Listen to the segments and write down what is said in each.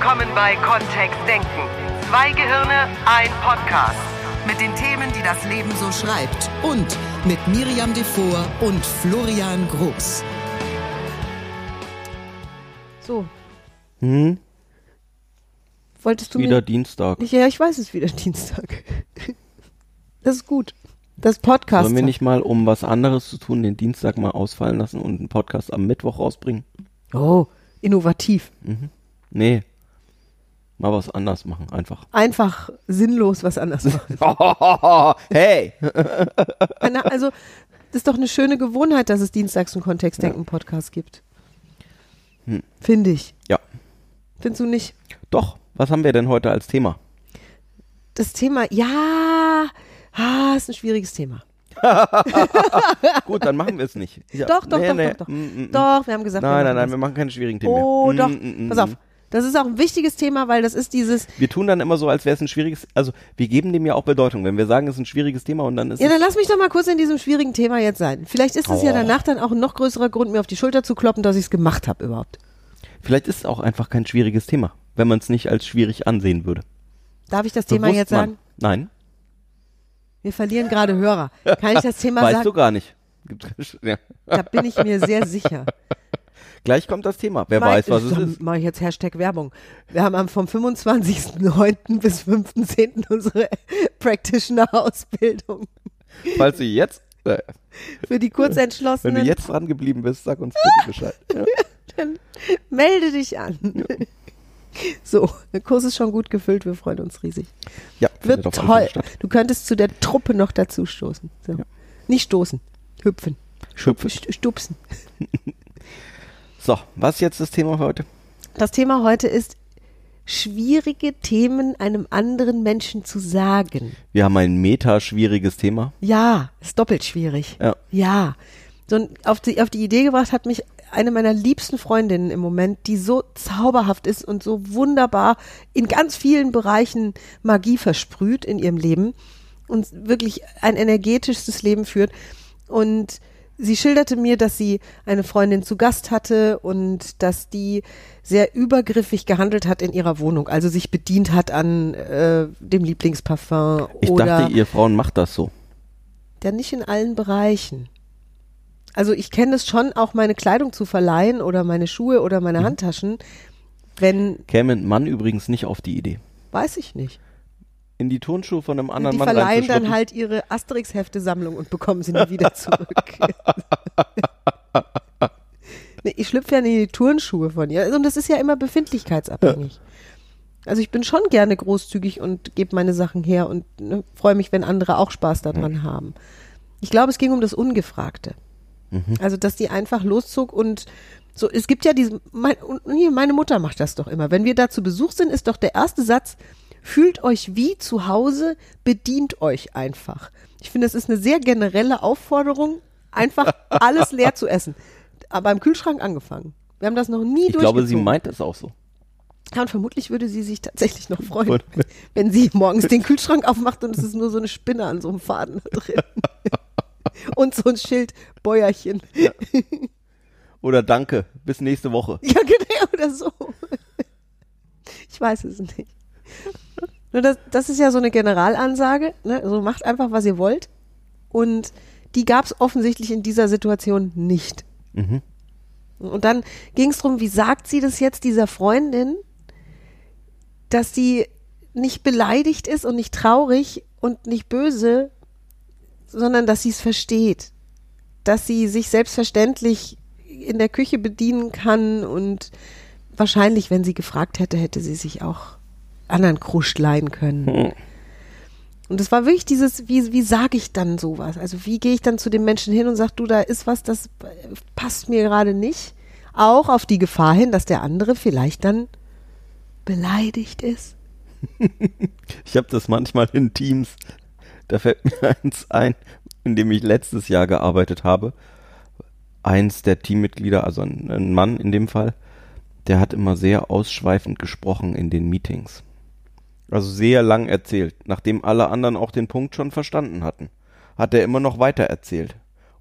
willkommen bei Kontext Denken. Zwei Gehirne, ein Podcast. Mit den Themen, die das Leben so schreibt. Und mit Miriam Devor und Florian Groß. So, Hm? wolltest du Wieder mir... Dienstag. Ja, ich weiß, es ist wieder Dienstag. Das ist gut. Das Podcast. Sollen wir nicht mal, um was anderes zu tun, den Dienstag mal ausfallen lassen und einen Podcast am Mittwoch rausbringen? Oh, innovativ. Nee. Mal was anders machen, einfach. Einfach sinnlos was anderes machen. hey! Also, das ist doch eine schöne Gewohnheit, dass es dienstags einen Kontextdenken-Podcast gibt. Hm. Finde ich. Ja. Findest du nicht? Doch, was haben wir denn heute als Thema? Das Thema, ja, ah, ist ein schwieriges Thema. Gut, dann machen wir es nicht. Ja. Doch, doch, Nee, doch, nee. doch, doch. Mm, mm, mm. Doch, wir haben gesagt, Nein, wir nein, machen nein, wir machen keine schwierigen Themen das. Oh, mehr. doch. Mm, mm, Pass auf. Das ist auch ein wichtiges Thema, weil das ist dieses, Wir tun dann immer so, als wäre es ein schwieriges, also wir geben dem ja auch Bedeutung. Wenn wir sagen, es ist ein schwieriges Thema und dann ist Ja, dann lass mich doch mal kurz in diesem schwierigen Thema jetzt sein. Vielleicht ist es ja Oh. danach dann auch ein noch größerer Grund, mir auf die Schulter zu kloppen, dass ich es gemacht habe überhaupt. vielleicht ist es auch einfach kein schwieriges Thema, wenn man es nicht als schwierig ansehen würde. Darf ich das Thema Bewusst jetzt man. sagen? Nein, Wir verlieren gerade Hörer. Kann ich das Thema weißt sagen? du gar nicht. Ja. Da bin ich mir sehr sicher. Gleich kommt das Thema. Wer weiß, was es ist. Mache ich jetzt Hashtag Werbung. Wir haben vom 25.09. bis 5.10. unsere Practitioner-Ausbildung. Falls du jetzt, äh, Für die wenn du Kurzentschlossenen, jetzt dran geblieben bist, sag uns bitte Bescheid. Ja. dann melde dich an. So, der Kurs ist schon gut gefüllt, wir freuen uns riesig. Ja, Wird toll. Du könntest zu der Truppe noch dazu stoßen. So. Ja. Nicht stoßen, hüpfen, Schupfe. st- stupsen. So, was ist jetzt das Thema heute? Das Thema heute ist, schwierige Themen einem anderen Menschen zu sagen. Wir haben ein meta-schwieriges Thema. Ja, ist doppelt schwierig. Ja. Ja. So auf die, auf die Idee gebracht hat mich eine meiner liebsten Freundinnen im Moment, die so zauberhaft ist und so wunderbar in ganz vielen Bereichen Magie versprüht in ihrem Leben und wirklich ein energetisches Leben führt. Und sie schilderte mir, dass sie eine Freundin zu Gast hatte und dass die sehr übergriffig gehandelt hat in ihrer Wohnung, also sich bedient hat an äh, dem Lieblingsparfum Ich oder dachte, ihr Frauen macht das so. ja nicht in allen Bereichen. Also ich kenne es schon, auch meine Kleidung zu verleihen oder meine Schuhe oder Mhm. meine Handtaschen. Wenn, Käme ein Mann übrigens nicht auf die Idee. weiß ich nicht. In die Turnschuhe von einem anderen Die Mann verleihen dann halt ihre Asterix-Hefte-Sammlung und bekommen sie nie wieder zurück. nee, ich schlüpfe ja in die Turnschuhe von ihr. Und das ist ja immer befindlichkeitsabhängig. Also ich bin schon gerne großzügig und gebe meine Sachen her und ne, freue mich, wenn andere auch Spaß daran haben. Ich glaube, es ging um das Ungefragte. Also, dass die einfach loszog und so, es gibt ja diese, mein, meine Mutter macht das doch immer. Wenn wir da zu Besuch sind, ist doch der erste Satz, fühlt euch wie zu Hause, bedient euch einfach. Ich finde, das ist eine sehr generelle Aufforderung, einfach alles leer zu essen. Aber im Kühlschrank angefangen. Wir haben das noch nie Ich glaube, sie meint es auch so. Ja, und vermutlich würde sie sich tatsächlich noch freuen, Und- wenn sie morgens den Kühlschrank aufmacht und es ist nur so eine Spinne an so einem Faden da drin. und so ein Schild, Bäuerchen. Oder danke, bis nächste Woche. Ja, genau, oder so. Ich weiß es nicht. Nur das, das ist ja so eine Generalansage, ne? so macht einfach, was ihr wollt. Und die gab es offensichtlich in dieser Situation nicht. Mhm. Und dann ging es darum, wie sagt sie das jetzt dieser Freundin, dass sie nicht beleidigt ist und nicht traurig und nicht böse, sondern dass sie es versteht. Dass sie sich selbstverständlich in der Küche bedienen kann und wahrscheinlich, wenn sie gefragt hätte, hätte sie sich auch anderen Kruscht leihen können. Und es war wirklich dieses, wie, wie sage ich dann sowas? Also wie gehe ich dann zu dem Menschen hin und sage, du, da ist was, das passt mir gerade nicht. Auch auf die Gefahr hin, dass der andere vielleicht dann beleidigt ist. Ich habe das manchmal in Teams. Da fällt mir eins ein, in dem ich letztes Jahr gearbeitet habe. Eins der Teammitglieder, also ein, ein Mann in dem Fall, der hat immer sehr ausschweifend gesprochen in den Meetings. Also sehr lang erzählt, nachdem alle anderen auch den Punkt schon verstanden hatten. Hat er immer noch weiter erzählt.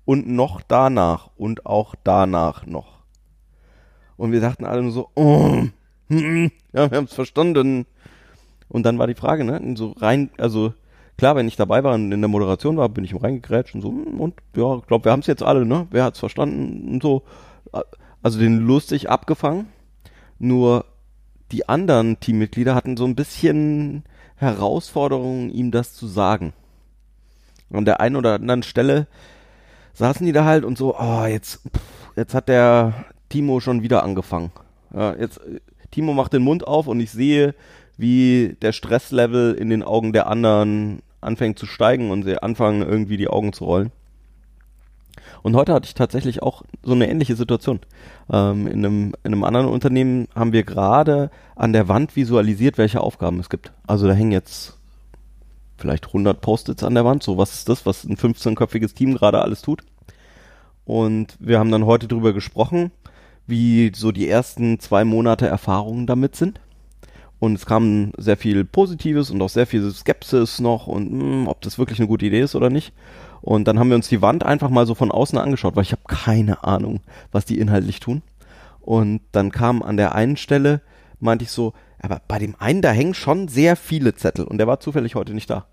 Und noch danach und auch danach noch. Und wir dachten alle nur so, oh, hm, ja, wir haben es verstanden. Und dann war die Frage, ne, so rein, also klar, wenn ich dabei war und in der Moderation war, bin ich ihm reingegrätscht und so, hm, und ja, ich glaube, wir haben es jetzt alle, ne? Wer hat's verstanden und so. Also den lustig abgefangen. Nur die anderen Teammitglieder hatten so ein bisschen Herausforderungen, ihm das zu sagen. An der einen oder anderen Stelle saßen die da halt und so, oh, jetzt, jetzt hat der Timo schon wieder angefangen. Ja, jetzt, Timo macht den Mund auf und ich sehe, wie der Stresslevel in den Augen der anderen anfängt zu steigen und sie anfangen irgendwie die Augen zu rollen. Und heute hatte ich tatsächlich auch so eine ähnliche Situation. Ähm, in, einem, in einem anderen Unternehmen haben wir gerade an der Wand visualisiert, welche Aufgaben es gibt. Also da hängen jetzt vielleicht 100 Post-its an der Wand. So, was ist das, was ein 15-köpfiges Team gerade alles tut? Und wir haben dann heute drüber gesprochen, wie so die ersten zwei Monate Erfahrungen damit sind. Und es kam sehr viel Positives und auch sehr viel Skepsis noch und mh, hm, ob das wirklich eine gute Idee ist oder nicht. Und dann haben wir uns die Wand einfach mal so von außen angeschaut, weil ich habe keine Ahnung, was die inhaltlich tun. Und dann kam an der einen Stelle, meinte ich so, aber bei dem einen, da hängen schon sehr viele Zettel und der war zufällig heute nicht da.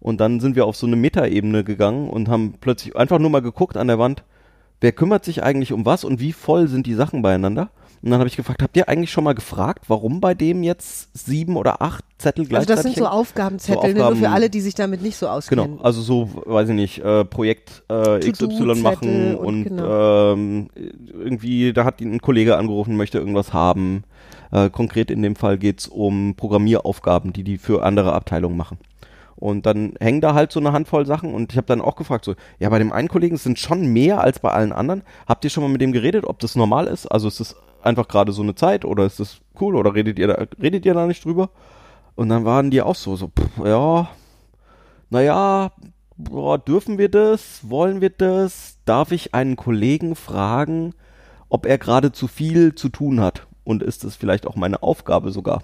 Und dann sind wir auf so eine Metaebene gegangen und haben plötzlich einfach nur mal geguckt an der Wand, wer kümmert sich eigentlich um was und wie voll sind die Sachen beieinander? Und dann habe ich gefragt, habt ihr eigentlich schon mal gefragt, warum bei dem jetzt sieben oder acht Zettel gleichzeitig Also das sind so Aufgabenzettel, so Aufgaben, nur für alle, die sich damit nicht so auskennen. Genau, also so, weiß ich nicht, äh, Projekt äh, XY machen und, und genau. ähm, irgendwie, da hat ein Kollege angerufen, möchte irgendwas haben. Äh, konkret in dem Fall geht's um Programmieraufgaben, die die für andere Abteilungen machen. Und dann hängen da halt so eine Handvoll Sachen und ich habe dann auch gefragt, so, ja, bei dem einen Kollegen sind schon mehr als bei allen anderen. Habt ihr schon mal mit dem geredet, ob das normal ist? Also ist das einfach gerade so eine Zeit oder ist das cool oder redet ihr da, redet ihr da nicht drüber? Und dann waren die auch so, so, pff, ja, naja, boah, dürfen wir das? Wollen wir das? Darf ich einen Kollegen fragen, ob er gerade zu viel zu tun hat? Und ist das vielleicht auch meine Aufgabe sogar?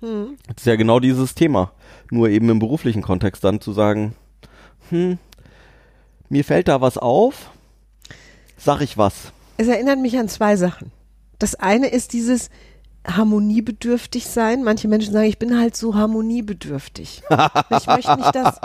Hm. Das ist ja genau dieses Thema. Nur eben im beruflichen Kontext dann zu sagen, hm, mir fällt da was auf, sag ich was. Es erinnert mich an zwei Sachen. Das eine ist dieses harmoniebedürftig sein. Manche Menschen sagen, ich bin halt so harmoniebedürftig. Ich möchte nicht, dass,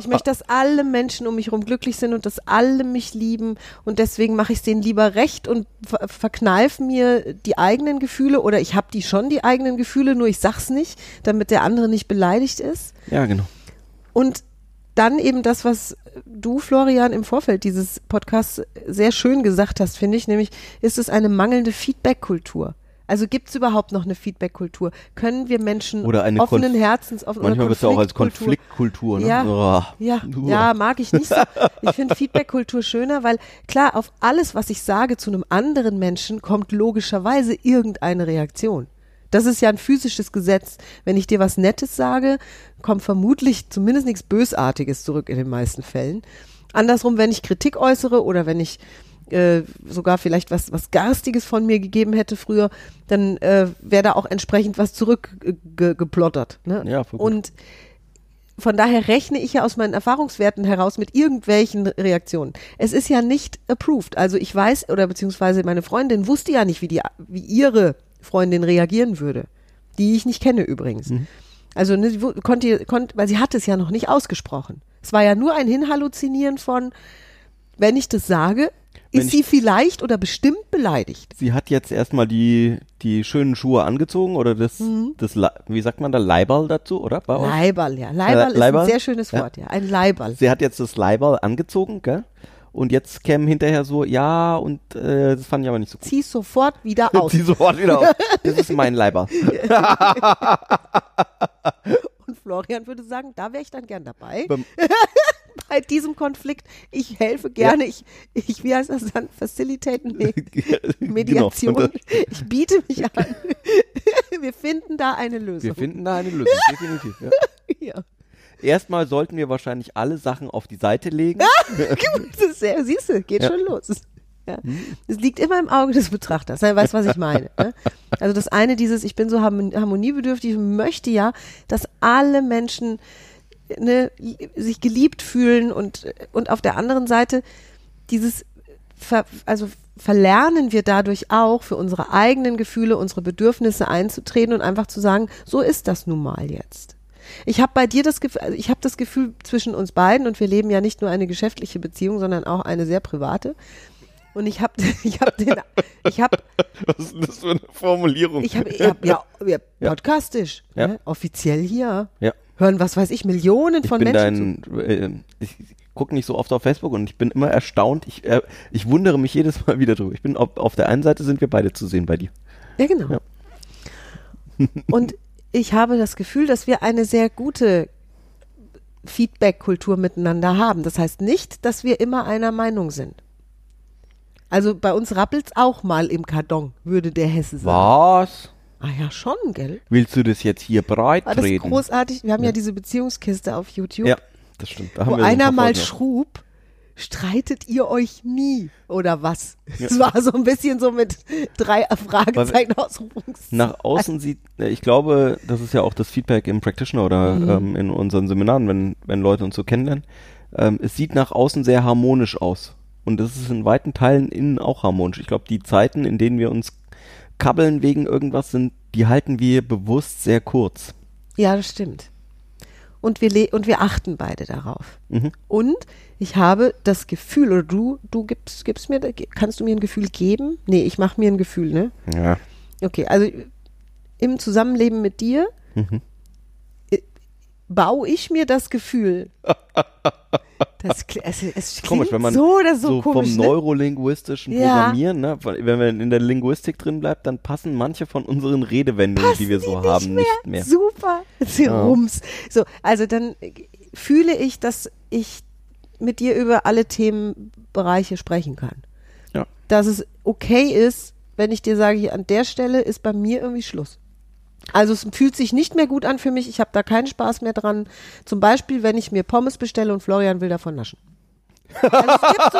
ich möchte, dass alle Menschen um mich herum glücklich sind und dass alle mich lieben und deswegen mache ich es denen lieber recht und ver verkneife mir die eigenen Gefühle oder ich habe die schon, die eigenen Gefühle, nur ich sag's nicht, damit der andere nicht beleidigt ist. Ja, genau. Und dann eben das, was du, Florian, im Vorfeld dieses Podcasts sehr schön gesagt hast, finde ich, nämlich ist es eine mangelnde Feedback-Kultur. Also gibt es überhaupt noch eine Feedback-Kultur? Können wir Menschen oder eine offenen Konf Herzens auf Manchmal wird es ja auch als Konfliktkultur. Ne? Ja, oh. ja, ja, mag ich nicht so. Ich finde Feedback-Kultur schöner, weil klar, auf alles, was ich sage zu einem anderen Menschen, kommt logischerweise irgendeine Reaktion. Das ist ja ein physisches Gesetz. Wenn ich dir was Nettes sage, kommt vermutlich zumindest nichts Bösartiges zurück in den meisten Fällen. Andersrum, wenn ich Kritik äußere oder wenn ich äh, sogar vielleicht was, was Garstiges von mir gegeben hätte früher, dann äh, wäre da auch entsprechend was zurückgeplottert. Äh, ne? Ja, Und von daher rechne ich ja aus meinen Erfahrungswerten heraus mit irgendwelchen Reaktionen. Es ist ja nicht approved. Also ich weiß, oder beziehungsweise meine Freundin wusste ja nicht, wie, die, wie ihre Freundin reagieren würde. Die ich nicht kenne übrigens. Mhm. Also ne, sie konnte, konnte, weil sie hat es ja noch nicht ausgesprochen. Es war ja nur ein Hinhalluzinieren von, wenn ich das sage, wenn ist sie vielleicht oder bestimmt beleidigt. Sie hat jetzt erstmal die, die schönen Schuhe angezogen oder das, mhm. das wie sagt man da, Leiberl dazu, oder? Leiberl, ja. Leiberl äh, ist Leiberl? ein sehr schönes Wort, ja. ja. Ein Leiberl. Sie hat jetzt das Leiberl angezogen, gell? Und jetzt kämen hinterher so, ja, und äh, das fand ich aber nicht so gut. Zieh sofort wieder aus. Zieh sofort wieder aus. Das ist mein Leiber. und Florian würde sagen, da wäre ich dann gern dabei. Bei diesem Konflikt. Ich helfe gerne. Ja. Ich, ich, wie heißt das dann? Facilitaten? Nee. Mediation. Genau. Ich biete mich an. Wir finden da eine Lösung. Wir finden da eine Lösung, definitiv. Ja. ja. Erstmal sollten wir wahrscheinlich alle Sachen auf die Seite legen. Sehr, siehst du, geht ja. schon los. Ja. Es liegt immer im Auge des Betrachters. Er weiß, was ich meine. Ne? Also das eine, dieses, ich bin so harmoniebedürftig möchte ja, dass alle Menschen ne, sich geliebt fühlen und, und auf der anderen Seite dieses ver, also verlernen wir dadurch auch für unsere eigenen Gefühle, unsere Bedürfnisse einzutreten und einfach zu sagen, so ist das nun mal jetzt. Ich habe bei dir das Gefühl, also ich habe das Gefühl zwischen uns beiden und wir leben ja nicht nur eine geschäftliche Beziehung, sondern auch eine sehr private. Und ich habe ich hab den ich habe Was ist das für eine Formulierung? ich habe hab, ja, ja podcastisch, Ja. Ne? offiziell hier. ja. Hören was weiß ich Millionen Ich von Menschen zu. dein, äh, ich gucke nicht so oft auf Facebook und ich bin immer erstaunt. Ich, äh, ich wundere mich jedes Mal wieder drüber. Ich bin auf, auf der einen Seite sind wir beide zu sehen bei dir. Ja, genau. Ja. Und ich habe das Gefühl, dass wir eine sehr gute Feedback-Kultur miteinander haben. Das heißt nicht, dass wir immer einer Meinung sind. Also bei uns rappelt's auch mal im Karton, würde der Hesse sagen. Was? Ah ja, schon, gell? Willst du das jetzt hier breit War das treten? großartig? Wir haben ja, diese Beziehungskiste auf YouTube, Ja, das stimmt. Da haben wo einer mal schrub, streitet ihr euch nie oder was? Es war so ein bisschen so mit drei Fragezeichen Ausrufungszeichen. Nach außen sieht, äh, ich glaube, das ist ja auch das Feedback im Practitioner oder Mhm. ähm, in unseren Seminaren, wenn, wenn Leute uns so kennenlernen. Ähm, es sieht nach außen sehr harmonisch aus. Und das ist in weiten Teilen innen auch harmonisch. Ich glaube, die Zeiten, in denen wir uns kabbeln wegen irgendwas sind, die halten wir bewusst sehr kurz. Ja, das stimmt. Und wir, le und wir achten beide darauf. Mhm. Und ich habe das Gefühl, oder du, du gibst, gibst mir, kannst du mir ein Gefühl geben? Nee, ich mache mir ein Gefühl, ne? Ja. Okay, also im Zusammenleben mit dir Mhm. Baue ich mir das Gefühl. Das, kli- es, klingt Komisch, wenn man so oder so, komisch, vom ne? neurolinguistischen Ja. Programmieren, ne, wenn man in der Linguistik drin bleibt, dann passen manche von unseren Redewendungen, die wir so die haben, nicht mehr. Super. Sie Ja. Rums. So, also dann äh, fühle ich, dass ich mit dir über alle Themenbereiche sprechen kann. Ja. Dass es okay ist, wenn ich dir sage, hier an der Stelle ist bei mir irgendwie Schluss. Also es fühlt sich nicht mehr gut an für mich. Ich habe da keinen Spaß mehr dran. Zum Beispiel, wenn ich mir Pommes bestelle und Florian will davon naschen. Also es, gibt so,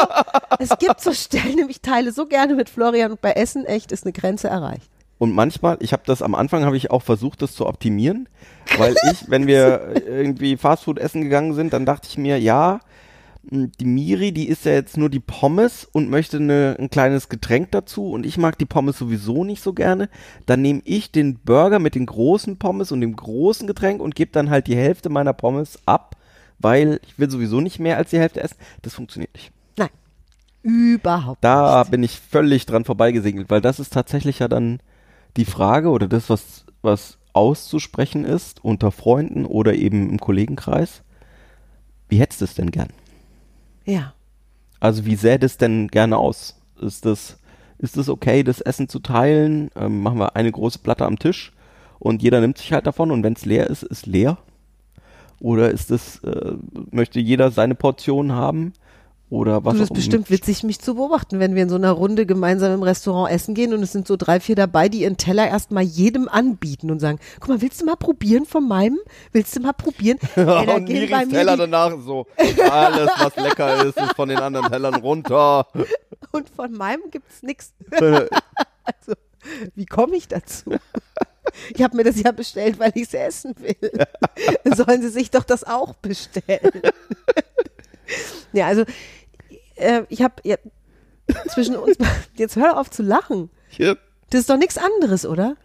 es gibt so Stellen, ich teile so gerne mit Florian und bei Essen echt ist eine Grenze erreicht. Und manchmal, ich habe das am Anfang habe ich auch versucht, das zu optimieren, weil ich, wenn wir irgendwie Fastfood essen gegangen sind, dann dachte ich mir, ja, die Miri, die isst ja jetzt nur die Pommes und möchte eine, ein kleines Getränk dazu und ich mag die Pommes sowieso nicht so gerne. Dann nehme ich den Burger mit den großen Pommes und dem großen Getränk und gebe dann halt die Hälfte meiner Pommes ab, weil ich will sowieso nicht mehr als die Hälfte essen. Das funktioniert nicht. Nein, überhaupt Da nicht. bin ich völlig dran vorbeigesegelt, weil das ist tatsächlich ja dann die Frage oder das, was, was auszusprechen ist unter Freunden oder eben im Kollegenkreis. Wie hättest du es denn gern? Ja. Also wie sähe das denn gerne aus? Ist das, ist das okay, das Essen zu teilen? Ähm, machen wir eine große Platte am Tisch und jeder nimmt sich halt davon und wenn es leer ist, ist leer? Oder ist das, äh, möchte jeder seine Portion haben? Oder was Du, das ist bestimmt witzig, mich zu beobachten, wenn wir in so einer Runde gemeinsam im Restaurant essen gehen und es sind so drei, vier dabei, die ihren Teller erstmal jedem anbieten und sagen, guck mal, willst du mal probieren von meinem? Willst du mal probieren? Ey, da und mir Teller danach so, alles was lecker ist, ist von den anderen Tellern runter. und von meinem gibt's nix. also, wie komme ich dazu? Ich habe mir das ja bestellt, weil ich es essen will. Sollen sie sich doch das auch bestellen. ja, also äh, ich habe ja, zwischen uns, jetzt hör auf zu lachen. Hier, Das ist doch nichts anderes, oder?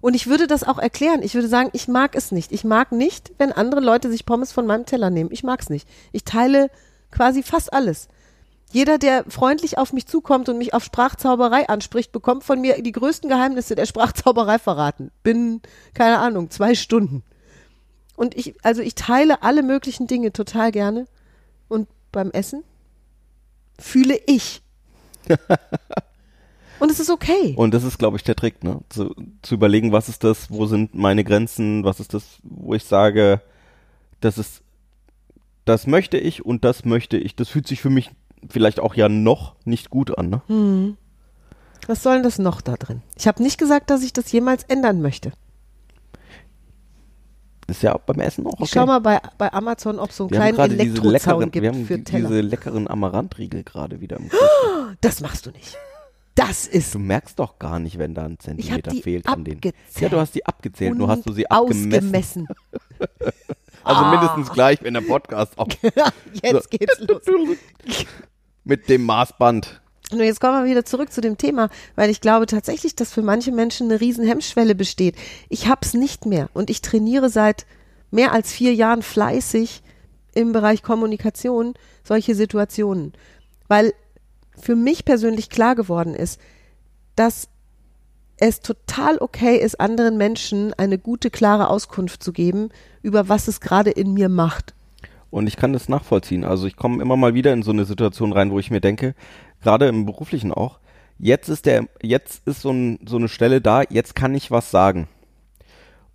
Und ich würde das auch erklären. Ich würde sagen, ich mag es nicht. Ich mag nicht, wenn andere Leute sich Pommes von meinem Teller nehmen. Ich mag es nicht. Ich teile quasi fast alles. Jeder, der freundlich auf mich zukommt und mich auf Sprachzauberei anspricht, bekommt von mir die größten Geheimnisse der Sprachzauberei verraten. Binnen, keine Ahnung, zwei Stunden. Und ich, also ich teile alle möglichen Dinge total gerne. Und beim Essen fühle ich. Und es ist okay. Und das ist, glaube ich, der Trick, ne? Zu, zu überlegen, was ist das, wo sind meine Grenzen, was ist das, wo ich sage, das ist, das möchte ich und das möchte ich. Das fühlt sich für mich vielleicht auch ja noch nicht gut an, ne? Was soll denn das noch da drin? Ich habe nicht gesagt, dass ich das jemals ändern möchte. Ist ja beim Essen auch okay. Ich schau mal bei, bei Amazon, ob es so einen wir kleinen Elektrozaun leckeren, wir gibt haben für die- Teller. diese leckeren Amarantriegel gerade wieder im Kühlschrank. Das machst du nicht. Das ist Du merkst doch gar nicht, wenn da ein Zentimeter die fehlt an denen. abgezählt. Ja, du hast die abgezählt, nur hast du sie abgemessen. ausgemessen. Also Ah. mindestens gleich, wenn der Podcast auch Jetzt geht's los. mit dem Maßband. Und jetzt kommen wir wieder zurück zu dem Thema, weil ich glaube tatsächlich, dass für manche Menschen eine riesen Hemmschwelle besteht. Ich hab's nicht mehr und ich trainiere seit mehr als vier Jahren fleißig im Bereich Kommunikation solche Situationen, weil für mich persönlich klar geworden ist, dass es total okay ist, anderen Menschen eine gute, klare Auskunft zu geben, über was es gerade in mir macht. Und ich kann das nachvollziehen. Also ich komme immer mal wieder in so eine Situation rein, wo ich mir denke, gerade im beruflichen auch, jetzt ist der, jetzt ist so, ein, so eine Stelle da, jetzt kann ich was sagen.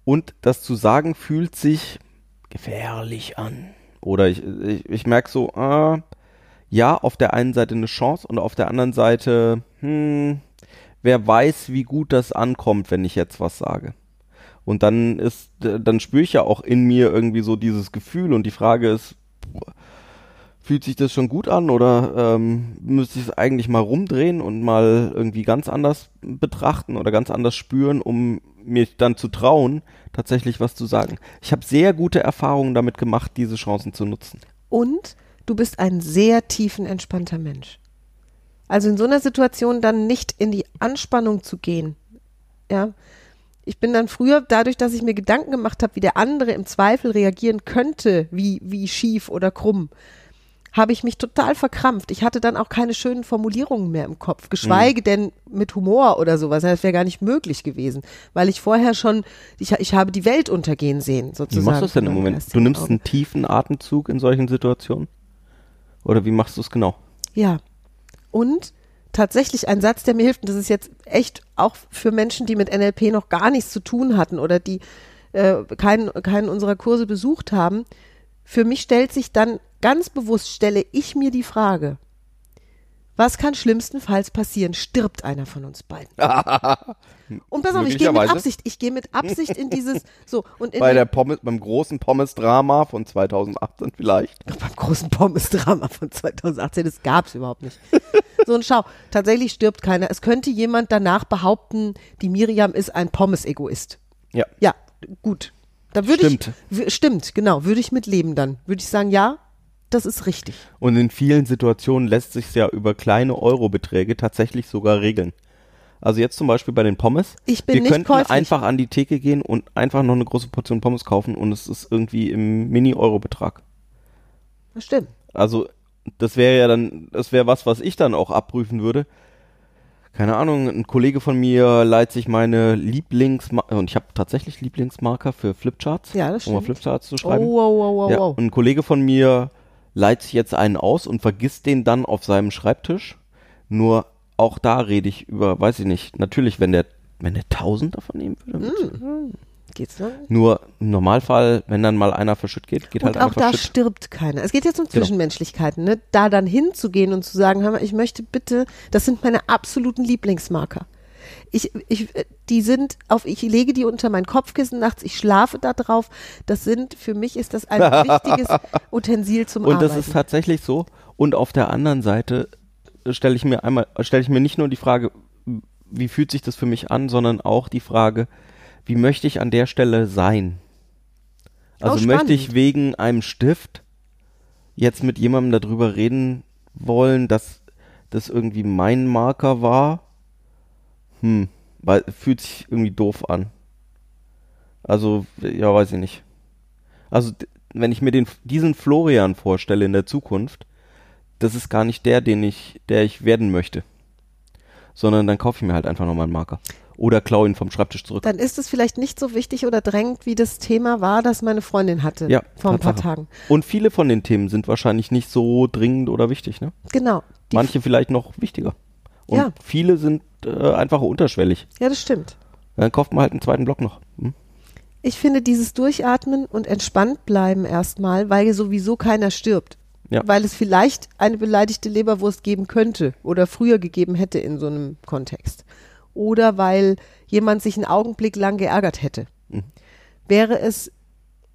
Und das zu sagen fühlt sich gefährlich an. Oder ich, ich, ich merke so, ah, ja, auf der einen Seite eine Chance und auf der anderen Seite, hm, wer weiß, wie gut das ankommt, wenn ich jetzt was sage. Und dann ist, dann spüre ich ja auch in mir irgendwie so dieses Gefühl und die Frage ist, fühlt sich das schon gut an oder ähm, müsste ich es eigentlich mal rumdrehen und mal irgendwie ganz anders betrachten oder ganz anders spüren, um mir dann zu trauen, tatsächlich was zu sagen. Ich habe sehr gute Erfahrungen damit gemacht, diese Chancen zu nutzen. Und du bist ein sehr tiefen entspannter Mensch. Also in so einer Situation dann nicht in die Anspannung zu gehen. Ja. Ich bin dann früher, dadurch, dass ich mir Gedanken gemacht habe, wie der andere im Zweifel reagieren könnte, wie, wie schief oder krumm, habe ich mich total verkrampft. Ich hatte dann auch keine schönen Formulierungen mehr im Kopf, geschweige mhm. denn mit Humor oder sowas. Das wäre gar nicht möglich gewesen, weil ich vorher schon, ich, ich habe die Welt untergehen sehen, sozusagen. Wie machst du es denn im Moment? Du nimmst einen tiefen Atemzug in solchen Situationen? Oder wie machst du es genau? Ja. Und tatsächlich ein Satz, der mir hilft, und das ist jetzt echt auch für Menschen, die mit NLP noch gar nichts zu tun hatten oder die äh, keinen, keinen unserer Kurse besucht haben. Für mich stellt sich dann ganz bewusst stelle ich mir die Frage, was kann schlimmstenfalls passieren? Stirbt einer von uns beiden? und pass auf, ich gehe mit Absicht, ich gehe mit Absicht in dieses so und bei der Pommes, beim großen Pommes-Drama von 2018 vielleicht. Beim großen Pommes-Drama von 2018, das gab es überhaupt nicht. so und schau, tatsächlich stirbt keiner. Es könnte jemand danach behaupten, die Miriam ist ein Pommes-Egoist. Ja. Ja, gut. Da würde stimmt. ich stimmt, genau, würde ich mitleben dann. Würde ich sagen, ja, das ist richtig. Und in vielen Situationen lässt sich ja über kleine Eurobeträge tatsächlich sogar regeln. Also jetzt zum Beispiel bei den Pommes. Ich bin Wir nicht könnten käuflich. einfach an die Theke gehen und einfach noch eine große Portion Pommes kaufen und es ist irgendwie im Mini-Euro-Betrag. Das stimmt. Also das wäre ja dann, das wäre was, was ich dann auch abprüfen würde. Keine Ahnung, ein Kollege von mir leiht sich meine Lieblings und ich habe tatsächlich Lieblingsmarker für Flipcharts, Ja, das um mal stimmt. Flipcharts zu schreiben. Oh, wow, wow, wow, Ja, wow. ein Kollege von mir leiht sich jetzt einen aus und vergisst den dann auf seinem Schreibtisch. Nur auch da rede ich über, weiß ich nicht, natürlich, wenn der, wenn der tausend davon nehmen würde. Hm. Geht's dann? Nur im Normalfall, wenn dann mal einer verschütt geht, geht Und halt auch einfach da stirbt keiner. Es geht jetzt um Genau. Zwischenmenschlichkeiten, ne? Da dann hinzugehen und zu sagen, hör mal, ich möchte bitte, das sind meine absoluten Lieblingsmarker. Ich, ich, die sind auf, ich lege die unter mein Kopfkissen nachts, ich schlafe da drauf. Das sind, für mich ist das ein wichtiges Utensil zum Und Arbeiten. das ist tatsächlich so. Und auf der anderen Seite stelle ich mir einmal, stelle ich mir nicht nur die Frage, wie fühlt sich das für mich an, sondern auch die Frage, wie möchte ich an der Stelle sein? Also Oh, möchte ich wegen einem Stift jetzt mit jemandem darüber reden wollen, dass das irgendwie mein Marker war? Hm, weil fühlt sich irgendwie doof an. Also, ja, weiß ich nicht. Also, wenn ich mir den, diesen Florian vorstelle in der Zukunft, das ist gar nicht der, den ich, der ich werden möchte. Sondern dann kaufe ich mir halt einfach nochmal einen Marker. Oder klaue ihn vom Schreibtisch zurück. dann ist es vielleicht nicht so wichtig oder drängend, wie das Thema war, das meine Freundin hatte Ja, vor ein paar. Tagen. Und viele von den Themen sind wahrscheinlich nicht so dringend oder wichtig, ne? Genau. Manche vielleicht noch wichtiger. Und Ja. viele sind äh, einfach unterschwellig. Ja, das stimmt. Dann kauft man halt einen zweiten Block noch. Hm? Ich finde dieses Durchatmen und entspannt bleiben erstmal, weil sowieso keiner stirbt. Ja. Weil es vielleicht eine beleidigte Leberwurst geben könnte oder früher gegeben hätte in so einem Kontext. Oder weil jemand sich einen Augenblick lang geärgert hätte. Mhm. Wäre es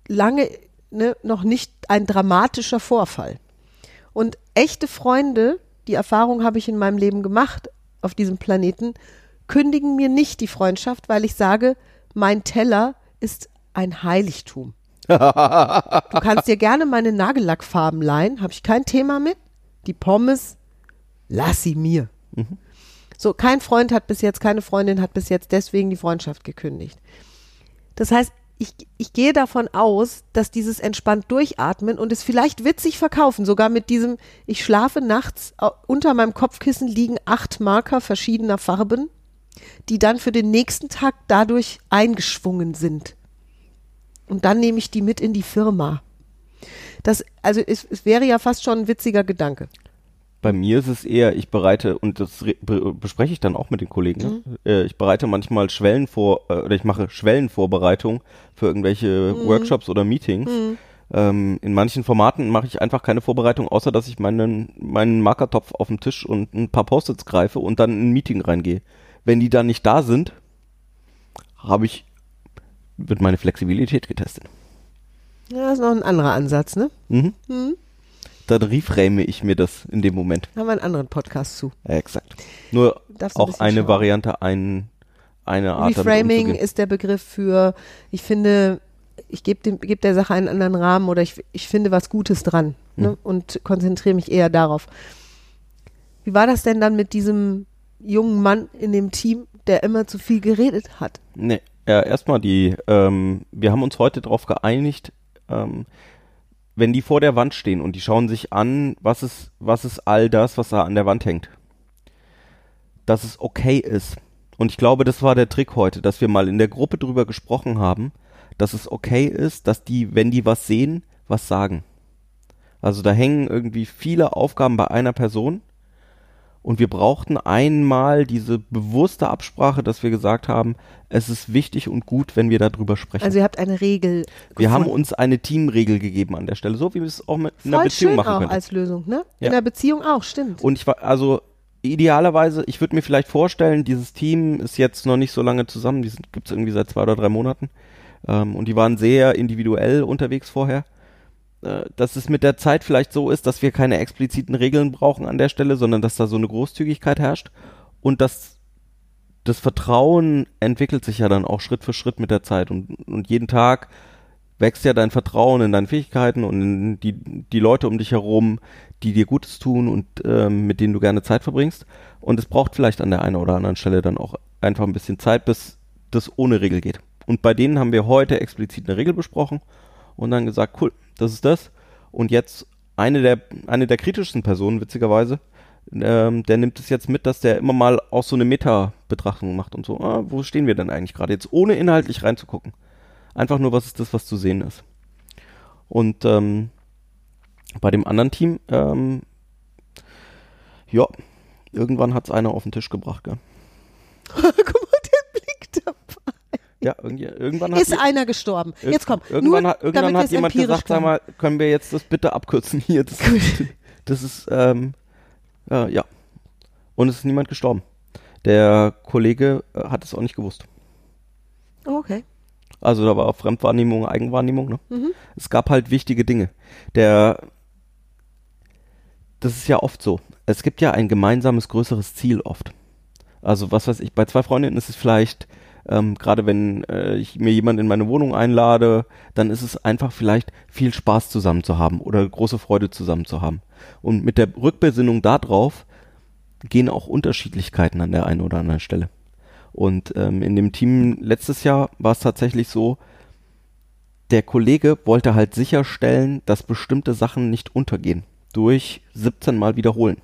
lange ne, noch nicht ein dramatischer Vorfall. Und echte Freunde, die Erfahrung habe ich in meinem Leben gemacht auf diesem Planeten, kündigen mir nicht die Freundschaft, weil ich sage, mein Teller ist ein Heiligtum. Du kannst dir gerne meine Nagellackfarben leihen, habe ich kein Thema mit. Die Pommes, lass sie mir. So, kein Freund hat bis jetzt, keine Freundin hat bis jetzt deswegen die Freundschaft gekündigt. Das heißt, ich, ich gehe davon aus, dass dieses entspannt durchatmen und es vielleicht witzig verkaufen, sogar mit diesem, ich schlafe nachts, unter meinem Kopfkissen liegen acht Marker verschiedener Farben, die dann für den nächsten Tag dadurch eingeschwungen sind. Und dann nehme ich die mit in die Firma. Das, also es, es wäre ja fast schon ein witziger Gedanke. Bei mir ist es eher, ich bereite, und das re- be bespreche ich dann auch mit den Kollegen, ne? äh, ich bereite manchmal Schwellen vor, äh, oder ich mache Schwellenvorbereitung für irgendwelche Workshops oder Meetings. Ähm, in manchen Formaten mache ich einfach keine Vorbereitung, außer dass ich meinen, meinen Markertopf auf dem Tisch und ein paar Post-its greife und dann in ein Meeting reingehe. Wenn die dann nicht da sind, habe ich, wird meine Flexibilität getestet. Ja, ist noch ein anderer Ansatz, ne? Mhm. Dann reframe ich mir das in dem Moment. Haben wir einen anderen Podcast zu. Ja, exakt. Nur Darfst ein auch bisschen eine schauen. Variante, ein, eine Art Reframing ist der Begriff für, ich finde, ich gebe geb der Sache einen anderen Rahmen oder ich, ich finde was Gutes dran ne? Mhm. und konzentriere mich eher darauf. Wie war das denn dann mit diesem jungen Mann in dem Team, der immer zu viel geredet hat? Nee, ja, erstmal die, ähm, wir haben uns heute darauf geeinigt, ähm, wenn die vor der Wand stehen und die schauen sich an, was ist, was ist all das, was da an der Wand hängt. Dass es okay ist. Und ich glaube, das war der Trick heute, dass wir mal in der Gruppe drüber gesprochen haben, dass es okay ist, dass die, wenn die was sehen, was sagen. Also da hängen irgendwie viele Aufgaben bei einer Person und wir brauchten einmal diese bewusste Absprache, dass wir gesagt haben, es ist wichtig und gut, wenn wir darüber sprechen. Also ihr habt eine Regel. wir haben gefunden. uns eine Teamregel gegeben an der Stelle, so wie wir es auch mit einer Voll Beziehung schön machen auch können. als Lösung, ne? Ja. In der Beziehung auch, stimmt. Und ich war, also idealerweise, ich würde mir vielleicht vorstellen, dieses Team ist jetzt noch nicht so lange zusammen, die gibt es irgendwie seit zwei oder drei Monaten. Ähm, und die waren sehr individuell unterwegs vorher. Äh, dass es mit der Zeit vielleicht so ist, dass wir keine expliziten Regeln brauchen an der Stelle, sondern dass da so eine Großzügigkeit herrscht und dass das Vertrauen entwickelt sich ja dann auch Schritt für Schritt mit der Zeit und, und jeden Tag wächst ja dein Vertrauen in deine Fähigkeiten und in die, die Leute um dich herum, die dir Gutes tun und ähm, mit denen du gerne Zeit verbringst. Und es braucht vielleicht an der einen oder anderen Stelle dann auch einfach ein bisschen Zeit, bis das ohne Regel geht. Und bei denen haben wir heute explizit eine Regel besprochen und dann gesagt, cool, das ist das. Und jetzt eine der, eine der kritischsten Personen, witzigerweise, ähm, der nimmt es jetzt mit, dass der immer mal auch so eine Meta-Betrachtung macht und so, ah, wo stehen wir denn eigentlich gerade jetzt, ohne inhaltlich reinzugucken. Einfach nur, was ist das, was zu sehen ist. Und ähm, bei dem anderen Team, ähm, ja, irgendwann hat es einer auf den Tisch gebracht, gell? Guck mal, der Blick dabei. Ja, irgendwann hat Ist einer gestorben. Jetzt komm. Irgendwann nur, hat, irgendwann hat jemand gesagt, sag mal, können wir jetzt das bitte abkürzen hier? Das, das ist, ähm, äh, ja. Und es ist niemand gestorben. Der Kollege äh, hat es auch nicht gewusst. Oh, Okay. Also da war Fremdwahrnehmung, Eigenwahrnehmung. Ne? Mhm. Es gab halt wichtige Dinge. Der, das ist ja oft so. Es gibt ja ein gemeinsames größeres Ziel oft. Also was weiß ich, bei zwei Freundinnen ist es vielleicht, ähm, gerade wenn äh, ich mir jemanden in meine Wohnung einlade, dann ist es einfach vielleicht viel Spaß zusammen zu haben oder große Freude zusammen zu haben. Und mit der Rückbesinnung darauf gehen auch Unterschiedlichkeiten an der einen oder anderen Stelle. Und ähm, in dem Team letztes Jahr war es tatsächlich so, der Kollege wollte halt sicherstellen, dass bestimmte Sachen nicht untergehen. Durch 17 Mal wiederholen.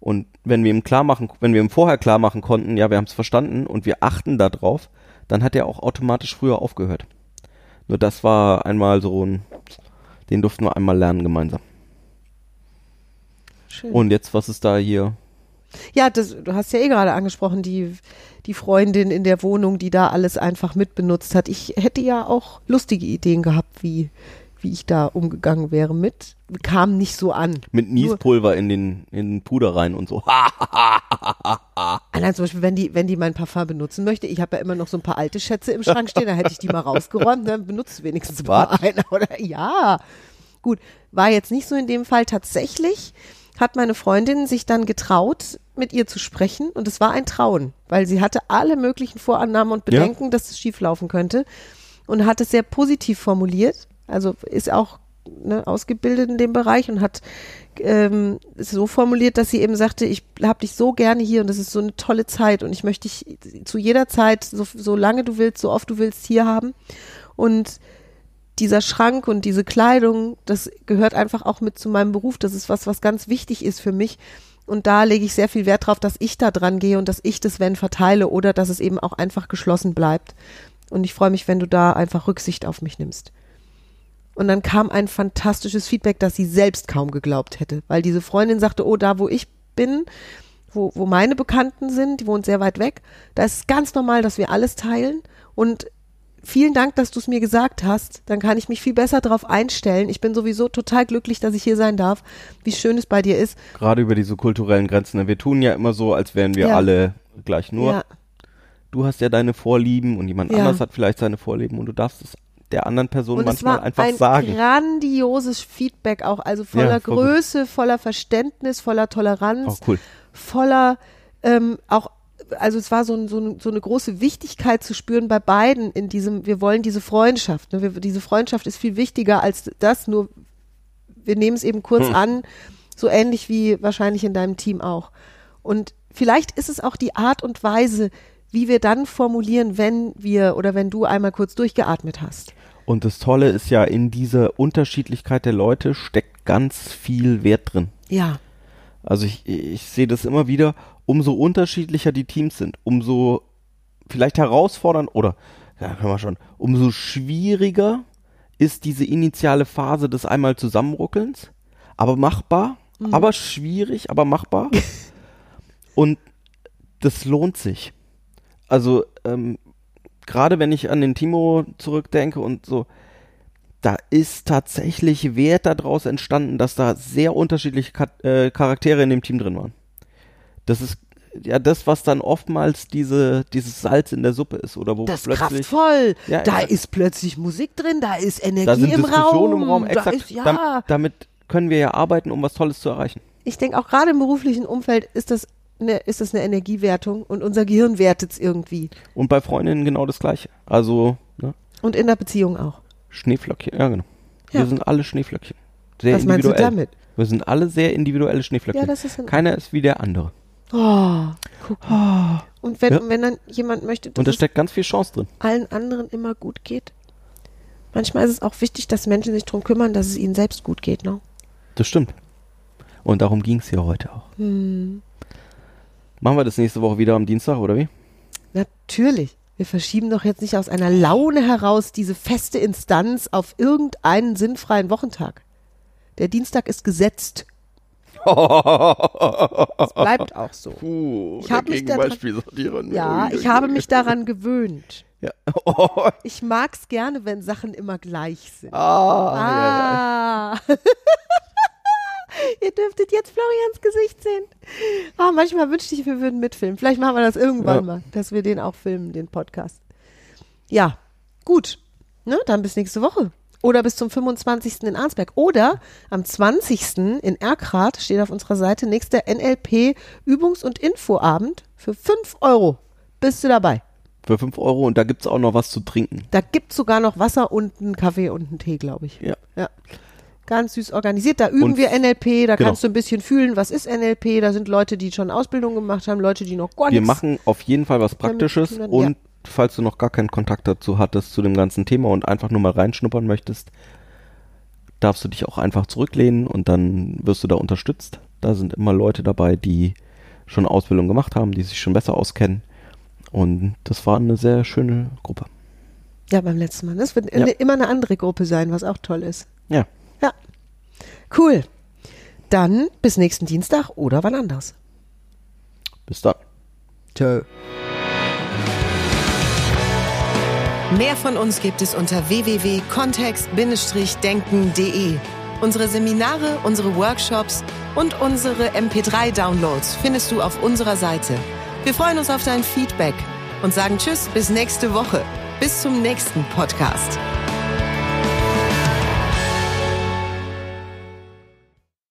Und wenn wir ihm klar machen, wenn wir ihm vorher klar machen konnten, ja, wir haben es verstanden und wir achten darauf, dann hat er auch automatisch früher aufgehört. Nur das war einmal so ein, den durften wir einmal lernen gemeinsam. Schön. Und jetzt, was ist da hier? Ja, das, du hast ja eh gerade angesprochen, die, die Freundin in der Wohnung, die da alles einfach mitbenutzt hat. Ich hätte ja auch lustige Ideen gehabt, wie, wie ich da umgegangen wäre mit. Kam nicht so an. Mit Niespulver in den, in den Puder rein und so. Allein zum Beispiel, wenn die, wenn die mein Parfum benutzen möchte, ich habe ja immer noch so ein paar alte Schätze im Schrank stehen, dann hätte ich die mal rausgeräumt, dann benutzt wenigstens mal einer, oder? Ja. Gut, war jetzt nicht so in dem Fall tatsächlich, hat meine Freundin sich dann getraut, mit ihr zu sprechen und es war ein Trauen, weil sie hatte alle möglichen Vorannahmen und Ja. Bedenken, dass es schieflaufen könnte und hat es sehr positiv formuliert, also ist auch ne, ausgebildet in dem Bereich und hat ähm, so formuliert, dass sie eben sagte, ich habe dich so gerne hier und das ist so eine tolle Zeit und ich möchte dich zu jeder Zeit, so, so lange du willst, so oft du willst, hier haben. Und dieser Schrank und diese Kleidung, das gehört einfach auch mit zu meinem Beruf. Das ist was, was ganz wichtig ist für mich. Und da lege ich sehr viel Wert drauf, dass ich da dran gehe und dass ich das wenn verteile oder dass es eben auch einfach geschlossen bleibt. Und ich freue mich, wenn du da einfach Rücksicht auf mich nimmst. Und dann kam ein fantastisches Feedback, das sie selbst kaum geglaubt hätte, weil diese Freundin sagte, oh, da wo ich bin, wo, wo meine Bekannten sind, die wohnt sehr weit weg, da ist es ganz normal, dass wir alles teilen. Und vielen Dank, dass du es mir gesagt hast. Dann kann ich mich viel besser darauf einstellen. Ich bin sowieso total glücklich, dass ich hier sein darf. Wie schön es bei dir ist. Gerade über diese kulturellen Grenzen. ne? Wir tun ja immer so, als wären wir Ja. alle gleich. Nur ja, du hast ja deine Vorlieben und jemand Ja. anders hat vielleicht seine Vorlieben und du darfst es der anderen Person und manchmal war einfach ein sagen. grandioses Feedback auch, also voller Ja, voll gut. Größe, voller Verständnis, voller Toleranz. Auch cool. voller ähm, auch also es war so, ein, so, ein, so eine große Wichtigkeit zu spüren bei beiden in diesem, wir wollen diese Freundschaft. Ne? Wir, diese Freundschaft ist viel wichtiger als das, nur wir nehmen es eben kurz Hm. an, so ähnlich wie wahrscheinlich in deinem Team auch. Und vielleicht ist es auch die Art und Weise, wie wir dann formulieren, wenn wir oder wenn du einmal kurz durchgeatmet hast. Und das Tolle ist ja, in dieser Unterschiedlichkeit der Leute steckt ganz viel Wert drin. Ja, Also ich, ich sehe das immer wieder, umso unterschiedlicher die Teams sind, umso vielleicht herausfordernd oder, ja, können wir schon, umso schwieriger ist diese initiale Phase des einmal Zusammenruckelns, aber machbar, aber schwierig, aber machbar. Und das lohnt sich. Also ähm, gerade wenn ich an den Timo zurückdenke und so, da ist tatsächlich Wert daraus entstanden, dass da sehr unterschiedliche äh, Charaktere in dem Team drin waren. Das ist ja das, was dann oftmals diese, dieses Salz in der Suppe ist oder wo das ist plötzlich kraftvoll. Ja, da ja. ist plötzlich Musik drin, da ist Energie da sind im Diskussionen Raum. im Raum, da exakt. ist, ja. Dam- damit können wir ja arbeiten, um was Tolles zu erreichen. ich denke auch gerade im beruflichen Umfeld ist das eine, ist das eine Energiewertung und unser Gehirn wertet es irgendwie. Und bei Freundinnen genau das Gleiche. Also ne, Und in der Beziehung auch. Schneeflöckchen, ja genau. Ja. Wir sind alle Schneeflöckchen. Sehr Was meinst du damit? Wir sind alle sehr individuelle Schneeflöckchen. Ja, das ist ein- Keiner ist wie der andere. Oh, guck mal. Und wenn, Ja. wenn dann jemand möchte, dass Und da es steckt ganz viel Chance drin. allen anderen immer gut geht, manchmal ist es auch wichtig, dass Menschen sich darum kümmern, dass es ihnen selbst gut geht. Ne? Das stimmt. Und darum ging es ja heute auch. Hm. Machen wir das nächste Woche wieder am Dienstag, oder wie? Natürlich. Wir verschieben doch jetzt nicht aus einer Laune heraus diese feste Instanz auf irgendeinen sinnfreien Wochentag. Der Dienstag ist gesetzt. Es bleibt auch so. Puh, Ich hab mich da dran- Gegenbeispielsortierer. Ja, ich habe mich daran gewöhnt. Ja. Oh, Ich mag's gerne, wenn Sachen immer gleich sind. ah, ja, ja. Ihr dürftet jetzt Florians Gesicht sehen. Ah, manchmal wünschte ich, wir würden mitfilmen. Vielleicht machen wir das irgendwann Ja. mal, dass wir den auch filmen, den Podcast. Ja, gut. Ne, dann bis nächste Woche. Oder bis zum 25. in Arnsberg. Oder am 20. in Erkrath steht auf unserer Seite nächster NLP Übungs- und Infoabend für 5 Euro. Bist du dabei? Für 5 Euro und da gibt's auch noch was zu trinken. Da gibt's sogar noch Wasser und einen Kaffee und einen Tee, glaube ich. Ja. Ja. Ganz süß organisiert. Da üben Und- wir NLP, da genau. kannst du ein bisschen fühlen, was ist NLP. Da sind Leute, die schon Ausbildung gemacht haben, Leute, die noch gar Wir machen auf jeden Fall was Praktisches Kindern- und falls du noch gar keinen Kontakt dazu hattest zu dem ganzen Thema und einfach nur mal reinschnuppern möchtest, darfst du dich auch einfach zurücklehnen und dann wirst du da unterstützt. Da sind immer Leute dabei, die schon Ausbildung gemacht haben, die sich schon besser auskennen. Und das war eine sehr schöne Gruppe. Ja, beim letzten Mal. Das wird Ja. immer eine andere Gruppe sein, was auch toll ist. Ja. Ja. Cool. Dann bis nächsten Dienstag oder wann anders. Bis dann. Ciao. Mehr von uns gibt es unter www.kontext-denken.de. Unsere Seminare, unsere Workshops und unsere MP3-Downloads findest du auf unserer Seite. Wir freuen uns auf dein Feedback und sagen Tschüss bis nächste Woche. Bis zum nächsten Podcast.